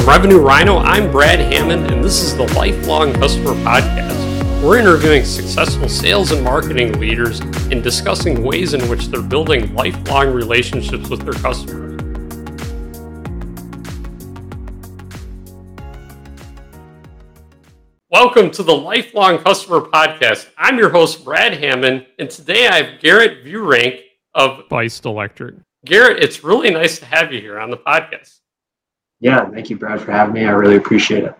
From Revenue Rhino, I'm Brad Hammond, and this is the Lifelong Customer Podcast. We're interviewing successful sales and marketing leaders and discussing ways in which they're building lifelong relationships with their customers. Welcome to the Lifelong Customer Podcast. I'm your host, Brad Hammond, and today I have Garrett Veurink of Buist Electric. Garrett, it's really nice to have you here on the podcast. Yeah, thank you, Brad, for having me. I really appreciate it.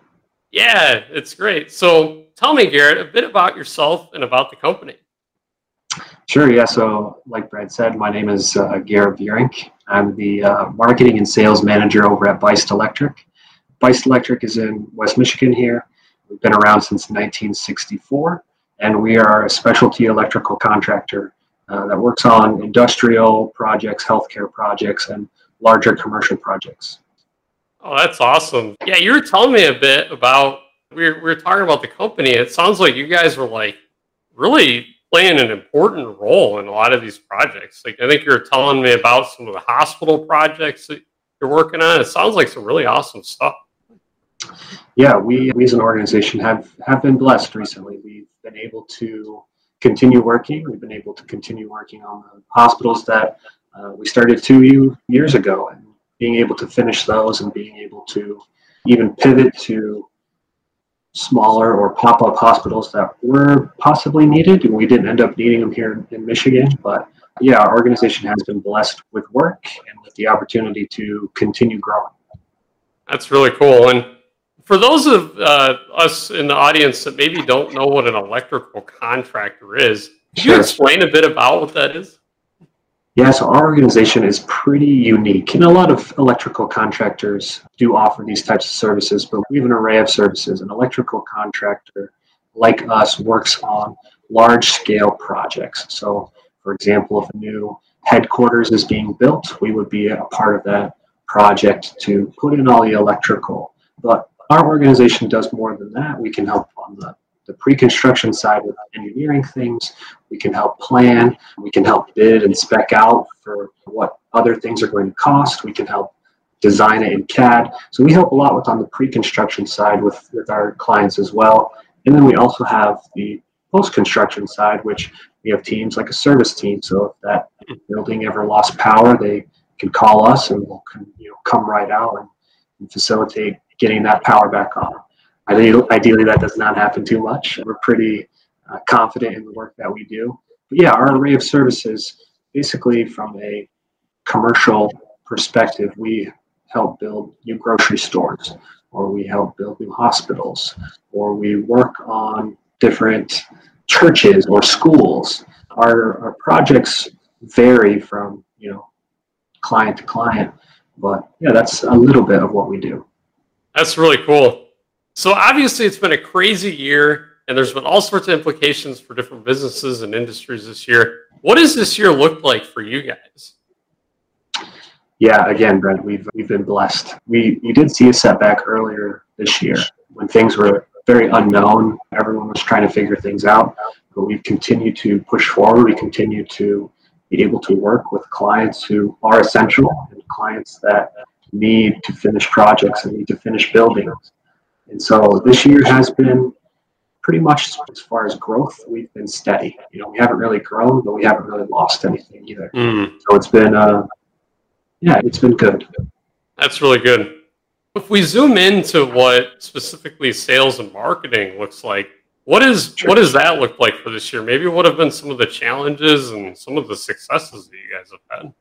Yeah, it's great. So tell me, Garrett, a bit about yourself and about the company. Sure, yeah. So, like Brad said, my name is uh, Garrett Veurink. I'm the uh, marketing and sales manager over at Buist Electric. Buist Electric is in West Michigan here. We've been around since 1964, and we are a specialty electrical contractor uh, that works on industrial projects, healthcare projects, and larger commercial projects. Oh, that's awesome. Yeah, you were telling me a bit about we were, we were talking about the company. It sounds like you guys were like really playing an important role in a lot of these projects. Like I think you were telling me about some of the hospital projects that you're working on. It sounds like some really awesome stuff. Yeah, we, we as an organization have have been blessed recently. We've been able to continue working. We've been able to continue working on the hospitals that uh, we started two years ago, and being able to finish those and being able to even pivot to smaller or pop-up hospitals that were possibly needed. And we didn't end up needing them here in michigan but yeah our organization has been blessed with work and with the opportunity to continue growing. That's really cool. And for those of uh, us in the audience that maybe don't know what an electrical contractor is can sure. you explain a bit about what that is yeah, so our organization is pretty unique. And a lot of electrical contractors do offer these types of services, but we have an array of services. An electrical contractor like us works on large scale projects. So, for example, if a new headquarters is being built, we would be a part of that project to put in all the electrical. But our organization does more than that. We can help on the the pre-construction side with engineering things. We can help plan. We can help bid and spec out for what other things are going to cost. We can help design it in CAD. So we help a lot with on the pre-construction side with, with our clients as well. And then we also have the post-construction side, which we have teams like a service team. So if that building ever lost power, they can call us and we'll you know, come right out and, and facilitate getting that power back on. Ideally, that does not happen too much. We're pretty uh, confident in the work that we do. But yeah, our array of services, basically from a commercial perspective, we help build new grocery stores, or we help build new hospitals, or we work on different churches or schools. Our, our projects vary from you know client to client, but yeah, that's a little bit of what we do. That's really cool. So obviously, it's been a crazy year, and there's been all sorts of implications for different businesses and industries this year. What does this year look like for you guys? Yeah, again, Brent, we've we've been blessed. We we did see a setback earlier this year when things were very unknown. Everyone was trying to figure things out, but we've continued to push forward. We continue to be able to work with clients who are essential and clients that need to finish projects and need to finish buildings. And so this year has been pretty much as far as growth, we've been steady. You know, we haven't really grown, but we haven't really lost anything either. Mm. So it's been, uh, yeah, it's been good. That's really good. If we zoom into what specifically sales and marketing looks like, what is sure. what does that look like for this year? Maybe what have been some of the challenges and some of the successes that you guys have had?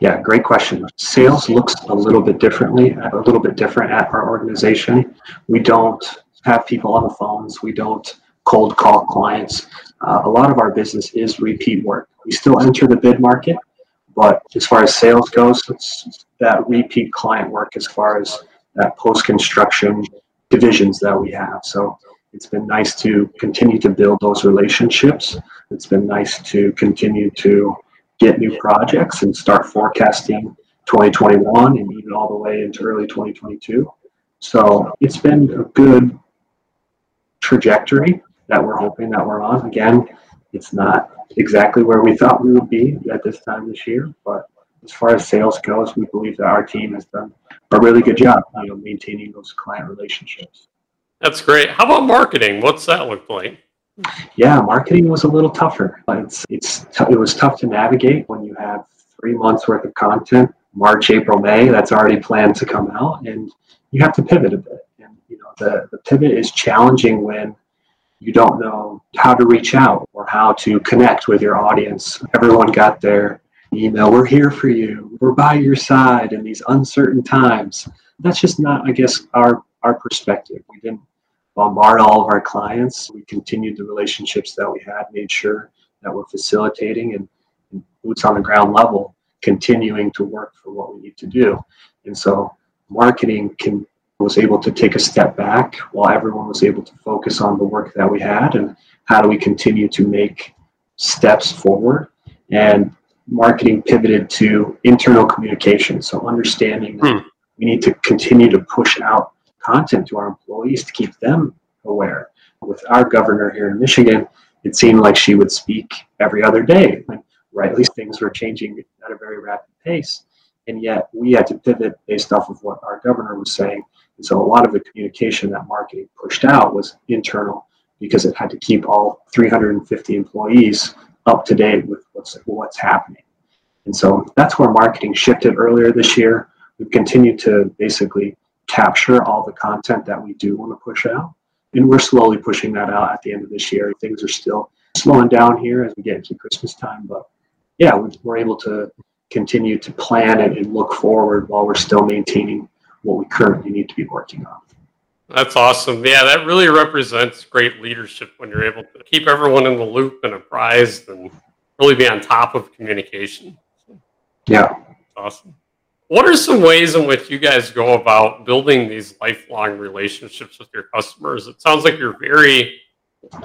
Yeah, great question. Sales looks a little bit differently, a little bit different at our organization. We don't have people on the phones. We don't cold call clients. Uh, a lot of our business is repeat work. We still enter the bid market, but as far as sales goes, it's that repeat client work as far as that post construction divisions that we have. So it's been nice to continue to build those relationships. It's been nice to continue to get new projects and start forecasting 2021 and even all the way into early 2022. So it's been a good trajectory that we're hoping that we're on. Again, it's not exactly where we thought we would be at this time this year, but as far as sales goes, we believe that our team has done a really good job, you know, maintaining those client relationships. That's great. How about marketing? What's that look like? Yeah, marketing was a little tougher. It's it's t- it was tough to navigate when you have three months worth of content, March, April, May. That's already planned to come out, and you have to pivot a bit. And you know, the the pivot is challenging when you don't know how to reach out or how to connect with your audience. Everyone got their email. We're here for you. We're by your side in these uncertain times. That's just not, I guess, our our perspective. We didn't bombard all of our clients. We continued the relationships that we had, made sure that we're facilitating and, and boots on the ground level, continuing to work for what we need to do. And so marketing can was able to take a step back while everyone was able to focus on the work that we had and how do we continue to make steps forward. And marketing pivoted to internal communication. So understanding that hmm. we need to continue to push out content to our employees to keep them aware. With our governor here in Michigan, it seemed like she would speak every other day. Right, rightly, things were changing at a very rapid pace. And yet we had to pivot based off of what our governor was saying. And so a lot of the communication that marketing pushed out was internal because it had to keep all 350 employees up to date with what's, what's happening. And so that's where marketing shifted earlier this year. We've continued to basically capture all the content that we do want to push out. And we're slowly pushing that out at the end of this year. Things are still slowing down here as we get into Christmas time. But yeah, we're able to continue to plan and, and look forward while we're still maintaining what we currently need to be working on. That's awesome. Yeah, that really represents great leadership when you're able to keep everyone in the loop and apprised and really be on top of communication. Yeah. Awesome. What are some ways in which you guys go about building these lifelong relationships with your customers? It sounds like you're very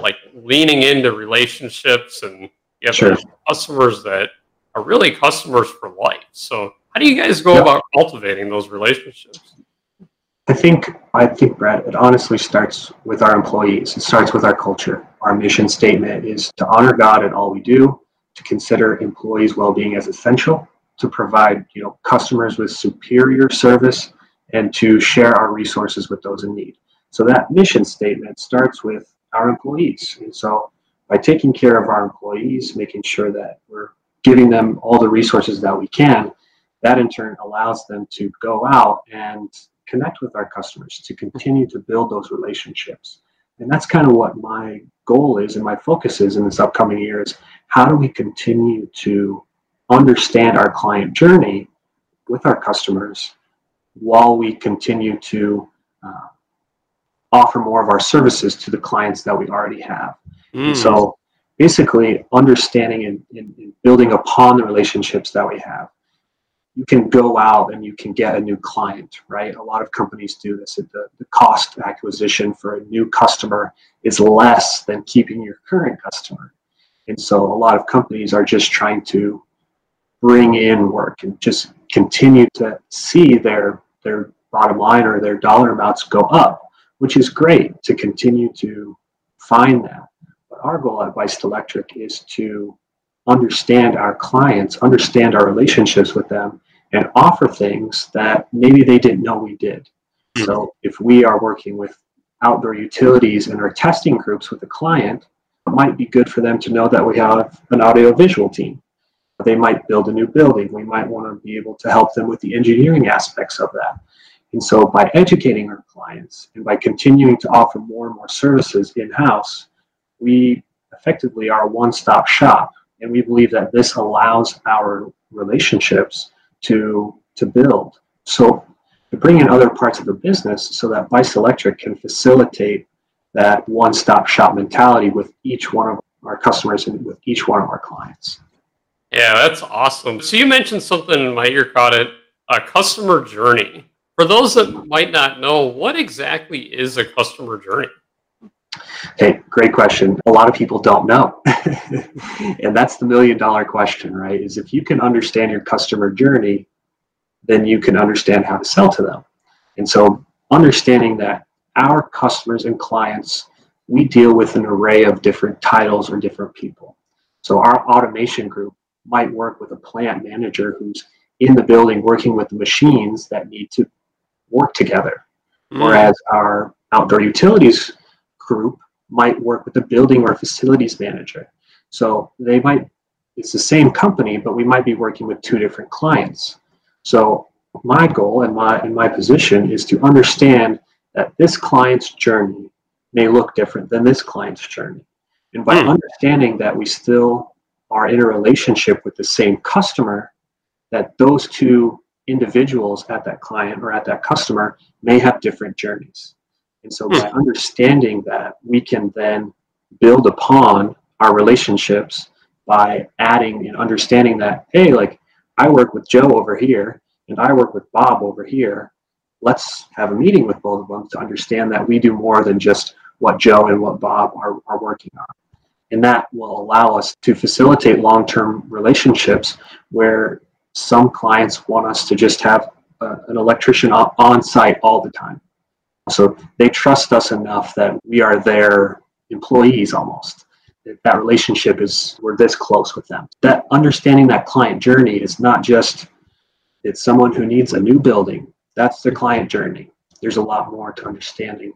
like leaning into relationships and you have sure. customers that are really customers for life. So how do you guys go about cultivating those relationships? I think I think Brett, it honestly starts with our employees. It starts with our culture. Our mission statement is to honor God in all we do, to consider employees' well-being as essential, to provide you know customers with superior service and to share our resources with those in need. So that mission statement starts with our employees. And so by taking care of our employees, making sure that we're giving them all the resources that we can, that in turn allows them to go out and connect with our customers, to continue to build those relationships. And that's kind of what my goal is and my focus is in this upcoming year is how do we continue to understand our client journey with our customers while we continue to uh, offer more of our services to the clients that we already have. Mm. So basically understanding and, and, building upon the relationships that we have. You can go out and you can get a new client, right? A lot of companies do this. The, the cost acquisition for a new customer is less than keeping your current customer. And so a lot of companies are just trying to bring in work and just continue to see their their bottom line or their dollar amounts go up, which is great to continue to find that. But our goal at Buist Electric is to understand our clients, understand our relationships with them, and offer things that maybe they didn't know we did. Hmm. So if we are working with outdoor utilities and our testing groups with a client, it might be good for them to know that we have an audio visual team they might build a new building. We might want to be able to help them with the engineering aspects of that. And so by educating our clients and by continuing to offer more and more services in-house, we effectively are a one-stop shop. And we believe that this allows our relationships to, to build. So to bring in other parts of the business so that Buist Electric can facilitate that one-stop shop mentality with each one of our customers and with each one of our clients. Yeah, that's awesome. So you mentioned something in my ear caught it a customer journey. For those that might not know, what exactly is a customer journey? Hey, great question. A lot of people don't know. and that's the million dollar question, right? Is if you can understand your customer journey, then you can understand how to sell to them. And so understanding that our customers and clients, we deal with an array of different titles or different people. So our automation group might work with a plant manager who's in the building working with the machines that need to work together. Mm. Whereas our outdoor utilities group might work with the building or facilities manager. So they might, it's the same company, but we might be working with two different clients. So my goal and my, and my position is to understand that this client's journey may look different than this client's journey. And by mm. understanding that we still are in a relationship with the same customer, that those two individuals at that client or at that customer may have different journeys. And so by hmm. understanding that, we can then build upon our relationships by adding and understanding that, hey, like I work with Joe over here and I work with Bob over here. Let's have a meeting with both of them to understand that we do more than just what Joe and what Bob are, are working on. And that will allow us to facilitate long term relationships where some clients want us to just have an electrician on site all the time. So they trust us enough that we are their employees almost. That relationship is, we're this close with them. That understanding that client journey is not just, it's someone who needs a new building. That's the client journey. There's a lot more to understanding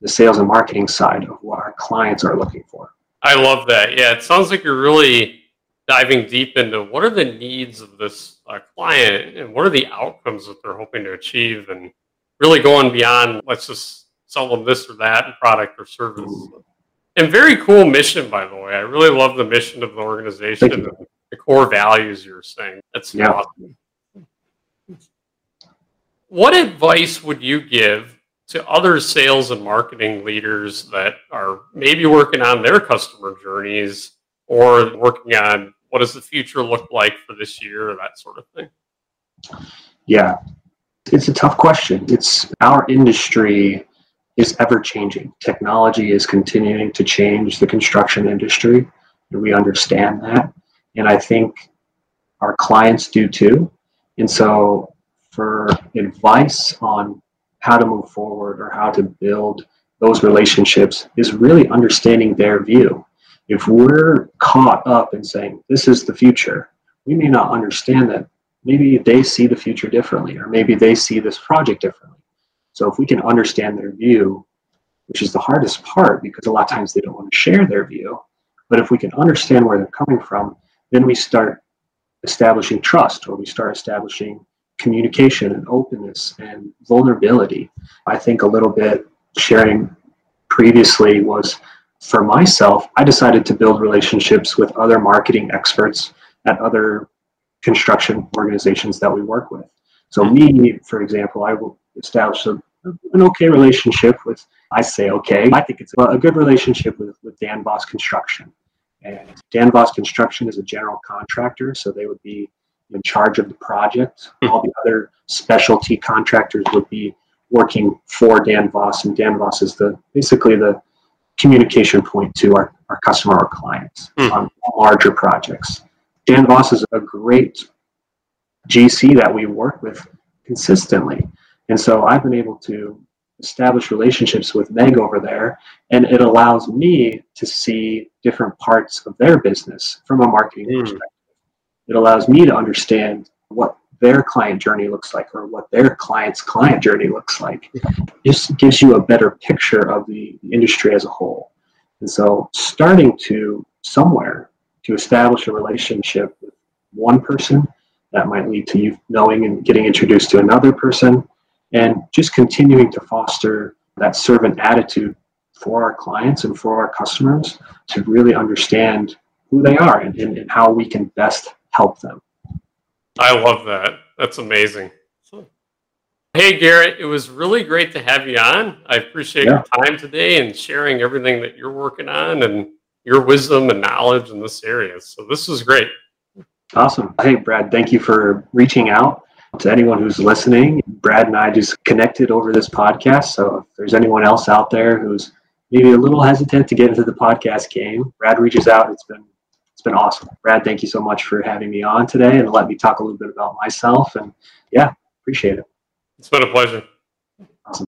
the sales and marketing side of what our clients are looking for. I love that. Yeah, it sounds like you're really diving deep into what are the needs of this uh, client and what are the outcomes that they're hoping to achieve and really going beyond let's just sell them this or that product or service. And very cool mission by the way. I really love the mission of the organization and the core values you're saying. That's yeah. awesome. What advice would you give to other sales and marketing leaders that are maybe working on their customer journeys or working on what does the future look like for this year or that sort of thing? Yeah, it's a tough question. It's our industry is ever changing. Technology is continuing to change the construction industry, and we understand that. And I think our clients do too. And so, for advice on how to move forward or how to build those relationships, is really understanding their view if we're caught up in saying this is the future, we may not understand that maybe they see the future differently, or maybe they see this project differently. So if we can understand their view, which is the hardest part because a lot of times they don't want to share their view, but if we can understand where they're coming from, then we start establishing trust or we start establishing communication and openness and vulnerability. I think a little bit sharing previously was for myself, I decided to build relationships with other marketing experts at other construction organizations that we work with. So, mm-hmm. me, for example, I will establish a, an okay relationship with, I say okay, I think it's a good relationship with, with Dan Vos Construction. And Dan Vos Construction is a general contractor, so they would be in charge of the project. Hmm. All the other specialty contractors would be working for Dan Vos, and Dan Vos is the basically the communication point to our, our customer or clients mm. on larger projects. Dan Vos is a great GC that we work with consistently. And so I've been able to establish relationships with Meg over there, and it allows me to see different parts of their business from a marketing mm. perspective. It allows me to understand what their client journey looks like or what their client's client journey looks like. just gives you a better picture of the industry as a whole. And so starting to somewhere to establish a relationship with one person that might lead to you knowing and getting introduced to another person and just continuing to foster that servant attitude for our clients and for our customers to really understand who they are and, and, and how we can best help them. I love that. That's amazing. Hey, Garrett, it was really great to have you on. I appreciate yeah. your time today and sharing everything that you're working on and your wisdom and knowledge in this area. So, this was great. Awesome. Hey, Brad, thank you for reaching out to anyone who's listening. Brad and I just connected over this podcast. So, if there's anyone else out there who's maybe a little hesitant to get into the podcast game, Brad reaches out. It's been it's been awesome. Brad, thank you so much for having me on today and let me talk a little bit about myself. And yeah, appreciate it. It's been a pleasure.